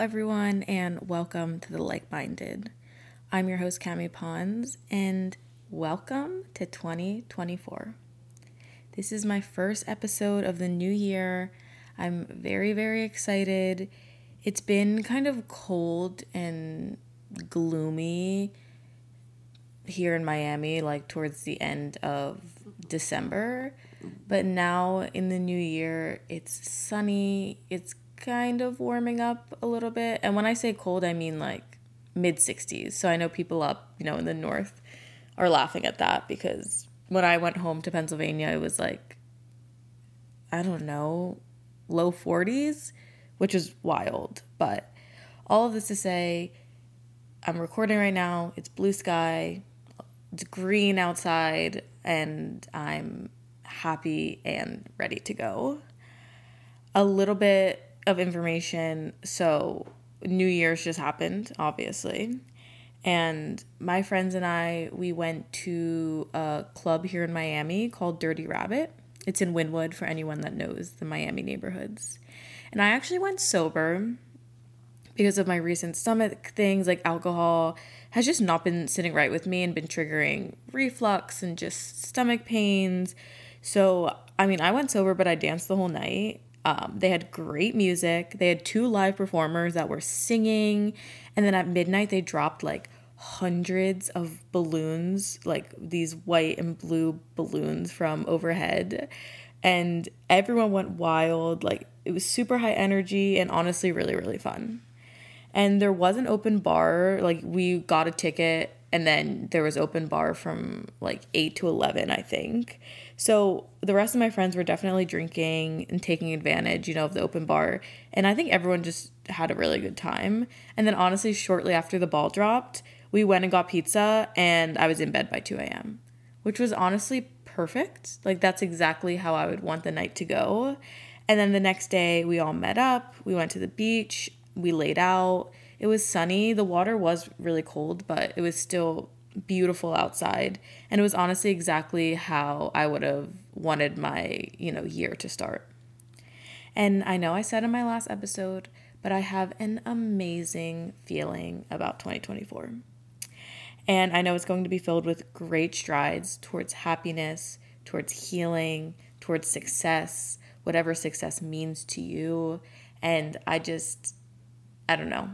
everyone, and welcome to the Like Minded. I'm your host, Cami Pons, and welcome to 2024. This is my first episode of the new year. I'm very, very excited. It's been kind of cold and gloomy here in Miami, like towards the end of December. But now in the new year, it's sunny, it's kind of warming up a little bit. And when I say cold, I mean like mid 60s. So I know people up, you know, in the north are laughing at that because when I went home to Pennsylvania, it was like, I don't know, low 40s, which is wild. But all of this to say, I'm recording right now. It's blue sky, it's green outside, and I'm happy and ready to go. A little bit of information. So, New Year's just happened, obviously. And my friends and I, we went to a club here in Miami called Dirty Rabbit. It's in Wynwood for anyone that knows the Miami neighborhoods. And I actually went sober because of my recent stomach things like alcohol has just not been sitting right with me and been triggering reflux and just stomach pains. So, I mean, I went sober, but I danced the whole night um, they had great music. They had two live performers that were singing. And then at midnight, they dropped like hundreds of balloons, like these white and blue balloons from overhead. And everyone went wild. Like it was super high energy and honestly really, really fun. And there was an open bar. Like we got a ticket and then there was open bar from like 8 to 11 i think. So the rest of my friends were definitely drinking and taking advantage you know of the open bar. And i think everyone just had a really good time. And then honestly shortly after the ball dropped we went and got pizza and i was in bed by 2 a.m which was honestly perfect. Like that's exactly how i would want the night to go. And then the next day we all met up. We went to the beach. We laid out it was sunny. The water was really cold, but it was still beautiful outside. And it was honestly exactly how I would have wanted my, you know, year to start. And I know I said in my last episode, but I have an amazing feeling about 2024. And I know it's going to be filled with great strides towards happiness, towards healing, towards success, whatever success means to you. And I just, I don't know.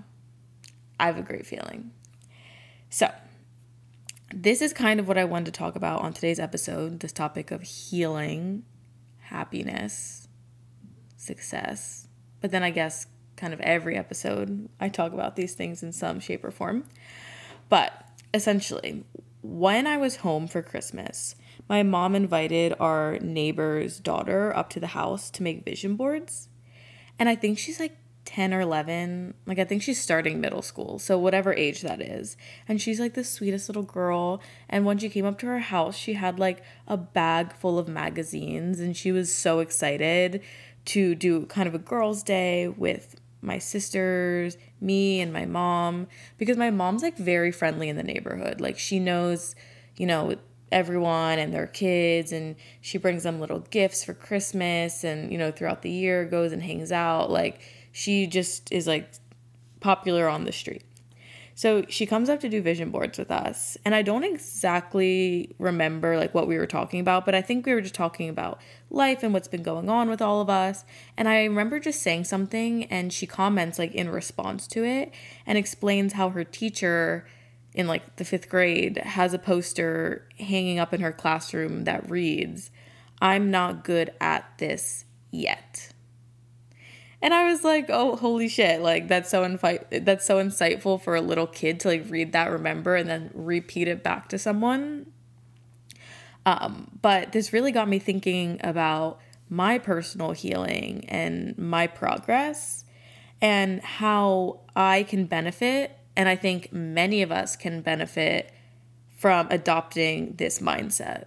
I have a great feeling. So, this is kind of what I wanted to talk about on today's episode this topic of healing, happiness, success. But then I guess kind of every episode I talk about these things in some shape or form. But essentially, when I was home for Christmas, my mom invited our neighbor's daughter up to the house to make vision boards. And I think she's like 10 or 11. Like, I think she's starting middle school. So, whatever age that is. And she's like the sweetest little girl. And when she came up to her house, she had like a bag full of magazines. And she was so excited to do kind of a girls' day with my sisters, me, and my mom. Because my mom's like very friendly in the neighborhood. Like, she knows, you know, everyone and their kids and she brings them little gifts for Christmas and you know throughout the year goes and hangs out like she just is like popular on the street. So she comes up to do vision boards with us. And I don't exactly remember like what we were talking about, but I think we were just talking about life and what's been going on with all of us. And I remember just saying something and she comments like in response to it and explains how her teacher in like the 5th grade has a poster hanging up in her classroom that reads, "I'm not good at this yet." And I was like, "Oh, holy shit! Like that's so infi- that's so insightful for a little kid to like read that, remember, and then repeat it back to someone." Um, but this really got me thinking about my personal healing and my progress and how I can benefit, and I think many of us can benefit from adopting this mindset.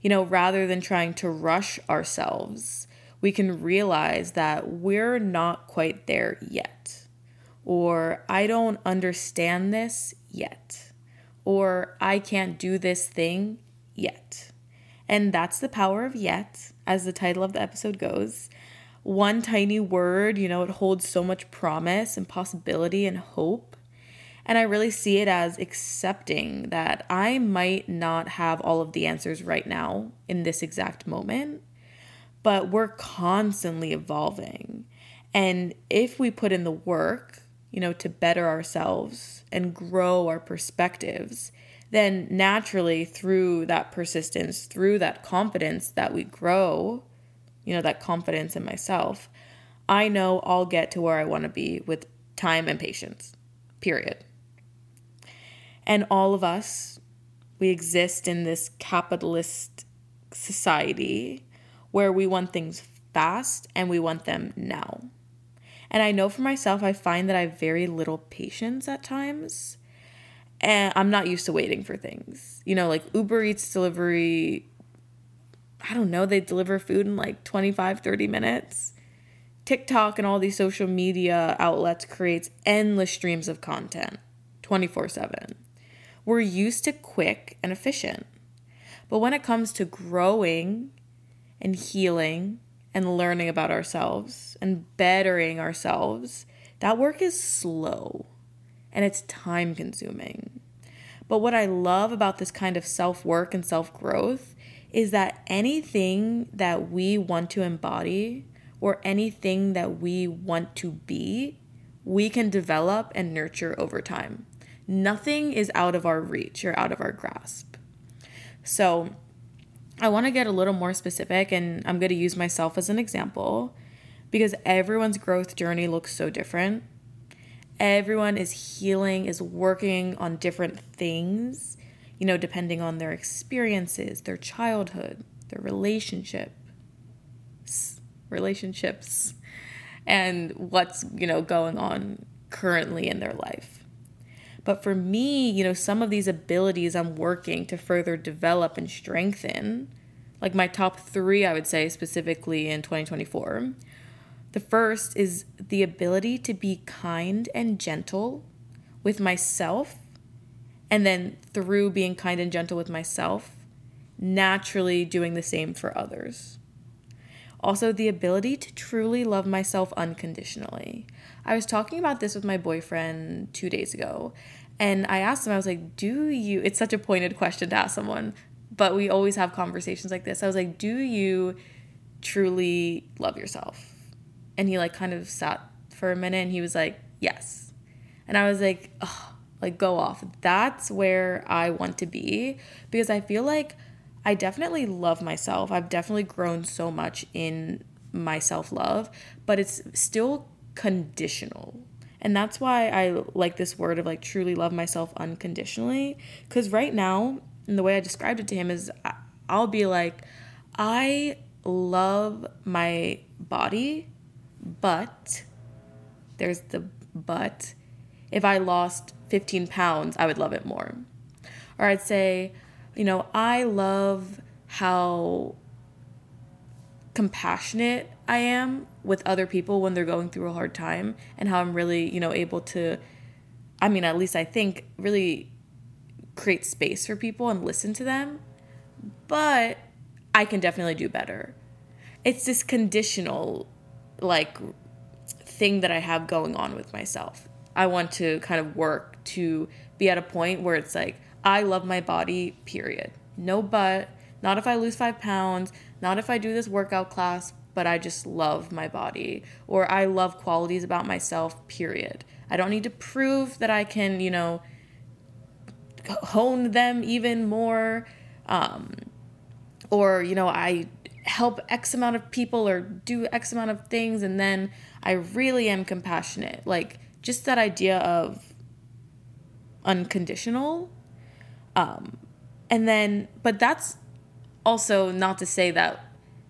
You know, rather than trying to rush ourselves we can realize that we're not quite there yet. Or I don't understand this yet. Or I can't do this thing yet. And that's the power of yet, as the title of the episode goes. one tiny word, you know, it holds so much promise and possibility and hope. And I really see it as accepting that I might not have all of the answers right now in this exact moment, but we're constantly evolving. And if we put in the work, you know, to better ourselves and grow our perspectives, then naturally through that persistence, through that confidence that we grow, you know, that confidence in myself, I know I'll get to where I want to be with time and patience, period. And all of us, we exist in this capitalist society where we want things fast and we want them now. And I know for myself, I find that I have very little patience at times. And I'm not used to waiting for things. You know, like Uber Eats delivery, I don't know, they deliver food in like 25, 30 minutes. TikTok and all these social media outlets creates endless streams of content 24/7. We're used to quick and efficient. But when it comes to growing and healing and learning about ourselves and bettering ourselves, that work is slow and it's time consuming. But what I love about this kind of self work and self growth is that anything that we want to embody or anything that we want to be, we can develop and nurture over time. Nothing is out of our reach or out of our grasp. So, I want to get a little more specific, and I'm going to use myself as an example because everyone's growth journey looks so different. Everyone is healing, is working on different things, you know, depending on their experiences, their childhood, their relationship, relationships, and what's, you know, going on currently in their life. But for me, you know, some of these abilities I'm working to further develop and strengthen, like my top three, I would say specifically in 2024. The first is the ability to be kind and gentle with myself. And then through being kind and gentle with myself, naturally doing the same for others. Also, the ability to truly love myself unconditionally. I was talking about this with my boyfriend two days ago, and I asked him, I was like, Do you, it's such a pointed question to ask someone, but we always have conversations like this. I was like, Do you truly love yourself? And he like kind of sat for a minute and he was like, Yes. And I was like, Oh, like go off. That's where I want to be because I feel like I definitely love myself. I've definitely grown so much in my self love, but it's still conditional. And that's why I like this word of like truly love myself unconditionally. Because right now, and the way I described it to him is I'll be like, I love my body, but there's the but. If I lost 15 pounds, I would love it more. Or I'd say, you know, I love how compassionate I am with other people when they're going through a hard time and how I'm really, you know, able to I mean, at least I think really create space for people and listen to them. But I can definitely do better. It's this conditional like thing that I have going on with myself. I want to kind of work to be at a point where it's like I love my body, period. No but, not if I lose five pounds, not if I do this workout class, but I just love my body. Or I love qualities about myself, period. I don't need to prove that I can, you know, hone them even more. Um, or, you know, I help X amount of people or do X amount of things, and then I really am compassionate. Like, just that idea of unconditional um, and then, but that's also not to say that,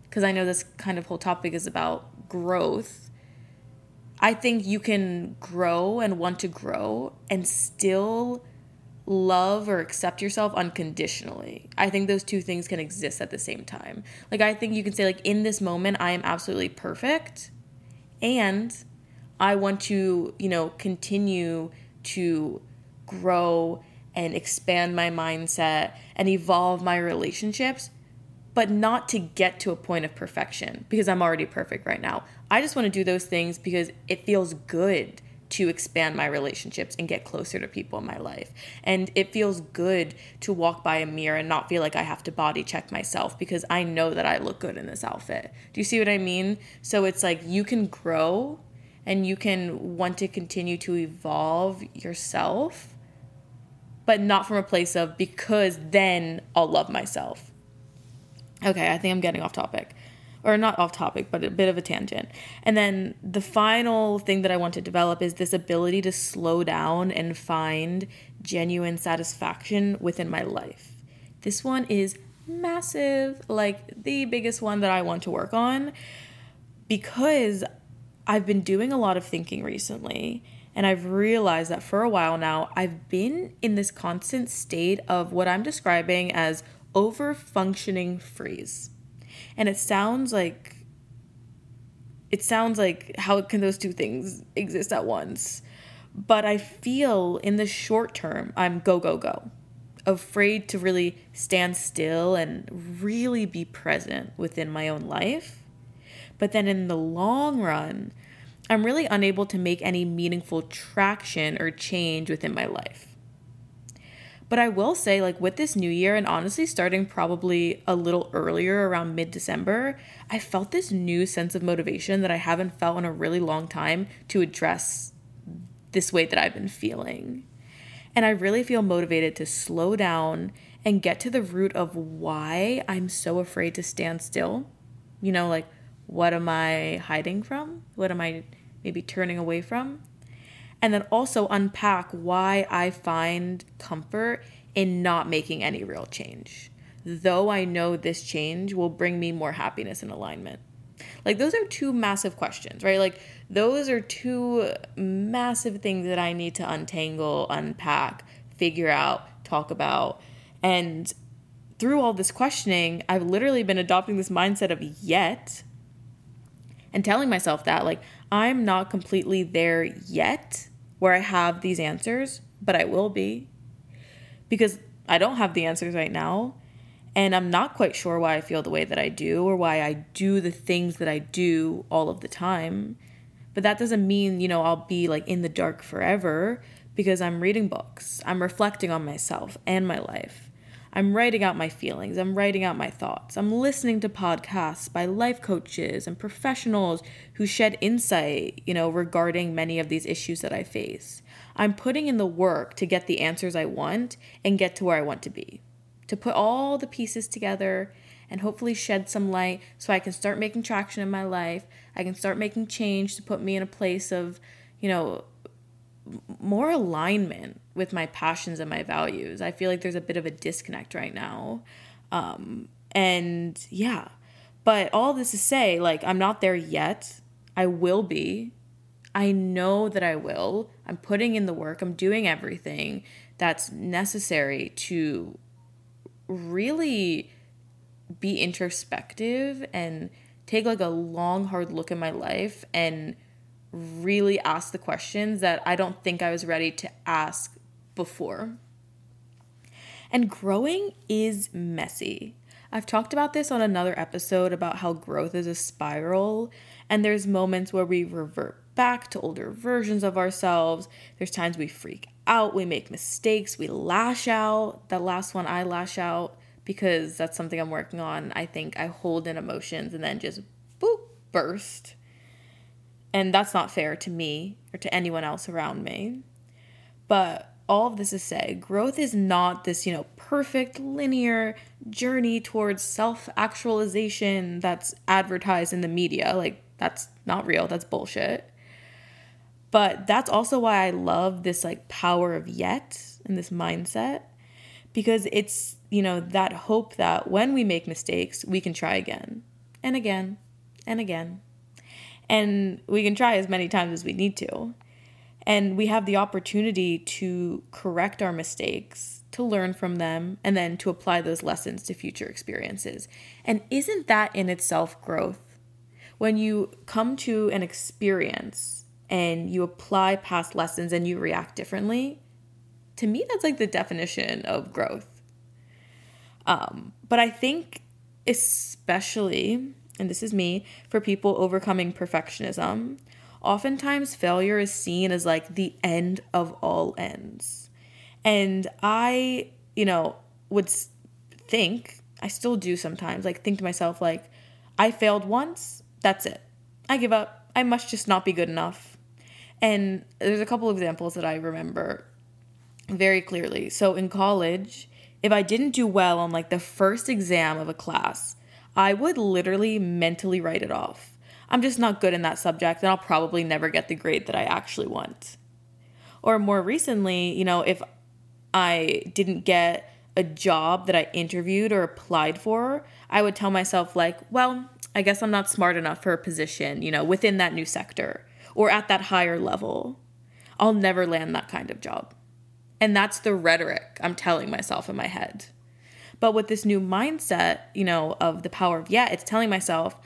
because I know this kind of whole topic is about growth. I think you can grow and want to grow and still love or accept yourself unconditionally. I think those two things can exist at the same time. Like I think you can say like in this moment I am absolutely perfect and I want to, you know, continue to grow and expand my mindset and evolve my relationships but not to get to a point of perfection because I'm already perfect right now. I just want to do those things because it feels good to expand my relationships and get closer to people in my life. And it feels good to walk by a mirror and not feel like I have to body check myself because I know that I look good in this outfit. Do you see what I mean? So it's like you can grow and you can want to continue to evolve yourself, but not from a place of because then I'll love myself. Okay, I think I'm getting off topic or not off topic, but a bit of a tangent. And then the final thing that I want to develop is this ability to slow down and find genuine satisfaction within my life. This one is massive, like the biggest one that I want to work on because I've been doing a lot of thinking recently. And I've realized that for a while now, I've been in this constant state of what I'm describing as over functioning freeze. And it sounds like it sounds like how can those two things exist at once. But i feel in the short term i'm go go go. Afraid to really stand still and really be present within my own life. But then in the long run i'm really unable to make any meaningful traction or change within my life but I will say, like, with this new year, and honestly, starting probably a little earlier around mid December, I felt this new sense of motivation that I haven't felt in a really long time to address this way that I've been feeling. And I really feel motivated to slow down and get to the root of why I'm so afraid to stand still. You know, like, what am I hiding from? What am I maybe turning away from? And then also unpack why I find comfort in not making any real change, though I know this change will bring me more happiness and alignment. Like, those are two massive questions, right? Like, those are two massive things that I need to untangle, unpack, figure out, talk about. And through all this questioning, I've literally been adopting this mindset of yet and telling myself that, like, I'm not completely there yet where I have these answers, but I will be because I don't have the answers right now. And I'm not quite sure why I feel the way that I do or why I do the things that I do all of the time. But that doesn't mean, you know, I'll be like in the dark forever because I'm reading books. I'm reflecting on myself and my life. I'm writing out my feelings, I'm writing out my thoughts. I'm listening to podcasts by life coaches and professionals who shed insight, you know, regarding many of these issues that I face. I'm putting in the work to get the answers I want and get to where I want to be. To put all the pieces together and hopefully shed some light so I can start making traction in my life. I can start making change to put me in a place of, you know, more alignment with my passions and my values. I feel like there's a bit of a disconnect right now. Um, and yeah, but all this to say, like, I'm not there yet. I will be. I know that I will. I'm putting in the work, I'm doing everything that's necessary to really be introspective and take like a long, hard look at my life and really ask the questions that I don't think I was ready to ask before. And growing is messy. I've talked about this on another episode about how growth is a spiral, and there's moments where we revert back to older versions of ourselves. There's times we freak out, we make mistakes, we lash out. That last one, I lash out because that's something I'm working on. I think I hold in emotions and then just boop, burst. And that's not fair to me or to anyone else around me. But all of this to say, growth is not this, you know, perfect linear journey towards self actualization that's advertised in the media. Like, that's not real, that's bullshit. But that's also why I love this, like, power of yet and this mindset because it's, you know, that hope that when we make mistakes, we can try again and again and again and we can try as many times as we need to. And we have the opportunity to correct our mistakes, to learn from them, and then to apply those lessons to future experiences. And isn't that in itself growth? When you come to an experience and you apply past lessons and you react differently, to me, that's like the definition of growth. Um, but I think especially, and this is me, for people overcoming perfectionism, oftentimes failure is seen as like the end of all ends. And I, you know, would think, I still do sometimes, like think to myself, like, I failed once, that's it. I give up. I must just not be good enough. And there's a couple examples that I remember very clearly. So in college, if I didn't do well on like the first exam of a class, I would literally mentally write it off. I'm just not good in that subject and I'll probably never get the grade that I actually want. Or more recently, you know, if I didn't get a job that I interviewed or applied for, I would tell myself, like, well, I guess I'm not smart enough for a position, you know, within that new sector or at that higher level. I'll never land that kind of job. And that's the rhetoric I'm telling myself in my head. But with this new mindset, you know, of the power of yet, it's telling myself,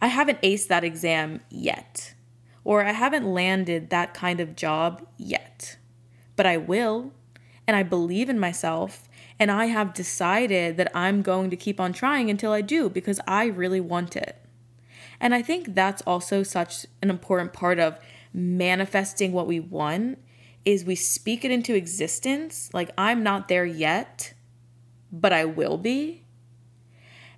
I haven't aced that exam yet, or I haven't landed that kind of job yet, but I will. And I believe in myself, and I have decided that I'm going to keep on trying until I do because I really want it. And I think that's also such an important part of manifesting what we want is we speak it into existence like I'm not there yet, but I will be.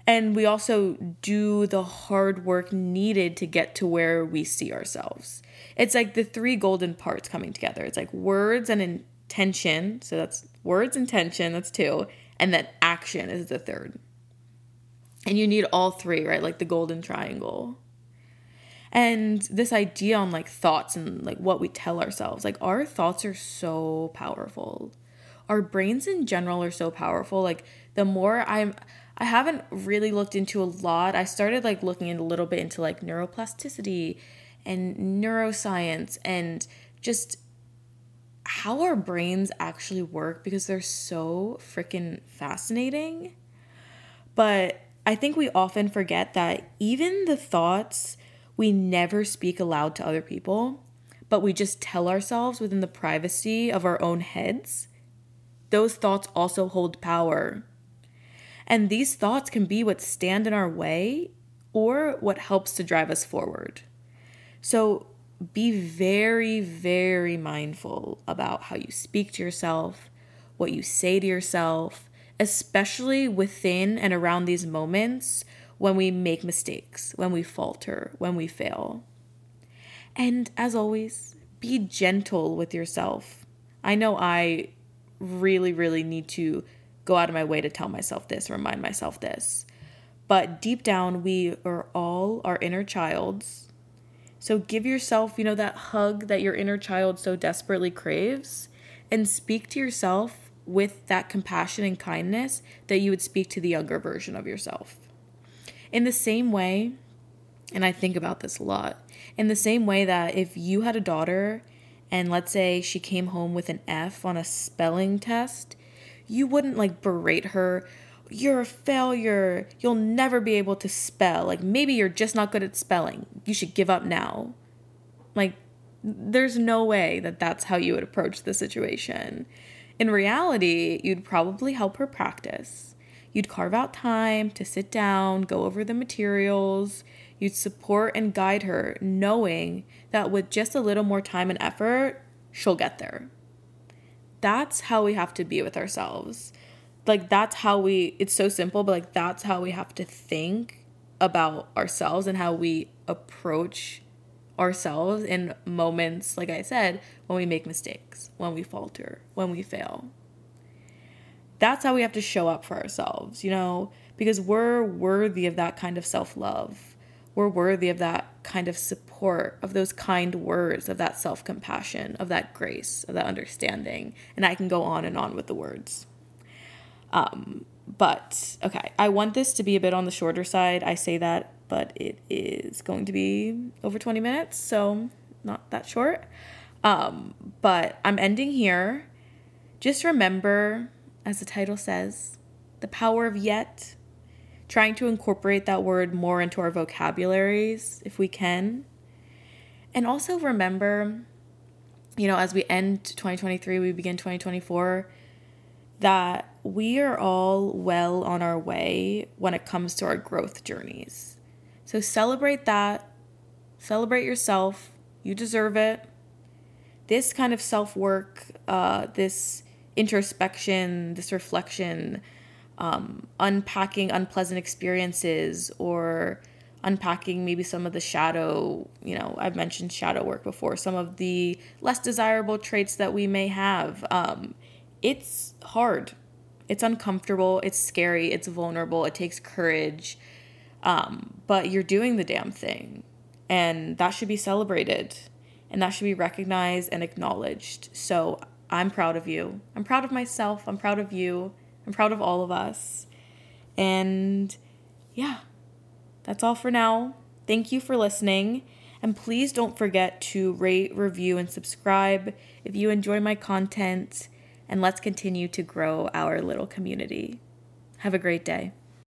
And we also do the hard work needed to get to where we see ourselves. It's like the three golden parts coming together. It's like words and intention. So that's words, and intention, that's two. And then action is the third. And you need all three, right? Like the golden triangle. And this idea on like thoughts and like what we tell ourselves, like our thoughts are so powerful. Our brains in general are so powerful. Like the more I'm I haven't really looked into a lot. I started like looking a little bit into like neuroplasticity and neuroscience and just how our brains actually work because they're so freaking fascinating. But I think we often forget that even the thoughts we never speak aloud to other people, but we just tell ourselves within the privacy of our own heads, those thoughts also hold power. And these thoughts can be what stand in our way or what helps to drive us forward. So be very, very mindful about how you speak to yourself, what you say to yourself, especially within and around these moments when we make mistakes, when we falter, when we fail. And as always, be gentle with yourself. I know I really, really need to go out of my way to tell myself this, remind myself this. But deep down, we are all our inner childs so give yourself, you know, that hug that your inner child so desperately craves and speak to yourself with that compassion and kindness that you would speak to the younger version of yourself. In the same way, and I think about this a lot, in the same way that if you had a daughter and let's say she came home with an F on a spelling test, you wouldn't like berate her you're a failure. You'll never be able to spell. Like maybe you're just not good at spelling. You should give up now. Like there's no way that that's how you would approach the situation. In reality, you'd probably help her practice. You'd carve out time to sit down, go over the materials. You'd support and guide her, knowing that with just a little more time and effort, she'll get there. That's how we have to be with ourselves. Like that's how we it's so simple but like that's how we have to think about ourselves and how we approach ourselves in moments like i said when we make mistakes when we falter when we fail. That's how we have to show up for ourselves you know? Because we're worthy of that kind of self-love. We're worthy of that kind of support of those kind words of that self-compassion of that grace of that understanding and i can go on and on with the words um, but okay, I want this to be a bit on the shorter side. I say that, but it is going to be over 20 minutes, so not that short. Um, but I'm ending here. Just remember, as the title says, the power of yet, trying to incorporate that word more into our vocabularies if we can. And also remember, you know, as we end 2023, we begin 2024, that we are all well on our way when it comes to our growth journeys. So celebrate that. Celebrate yourself. You deserve it. This kind of self work, uh, this introspection, this reflection, um, unpacking unpleasant experiences or unpacking maybe some of the shadow, you know, I've mentioned shadow work before, some of the less desirable traits that we may have. Um, it's hard. It's uncomfortable. It's scary. It's vulnerable. It takes courage. Um, but you're doing the damn thing. And that should be celebrated. And that should be recognized and acknowledged. So I'm proud of you. I'm proud of myself. I'm proud of you. I'm proud of all of us. And yeah, that's all for now. Thank you for listening. And please don't forget to rate, review, and subscribe if you enjoy my content. And let's continue to grow our little community. Have a great day.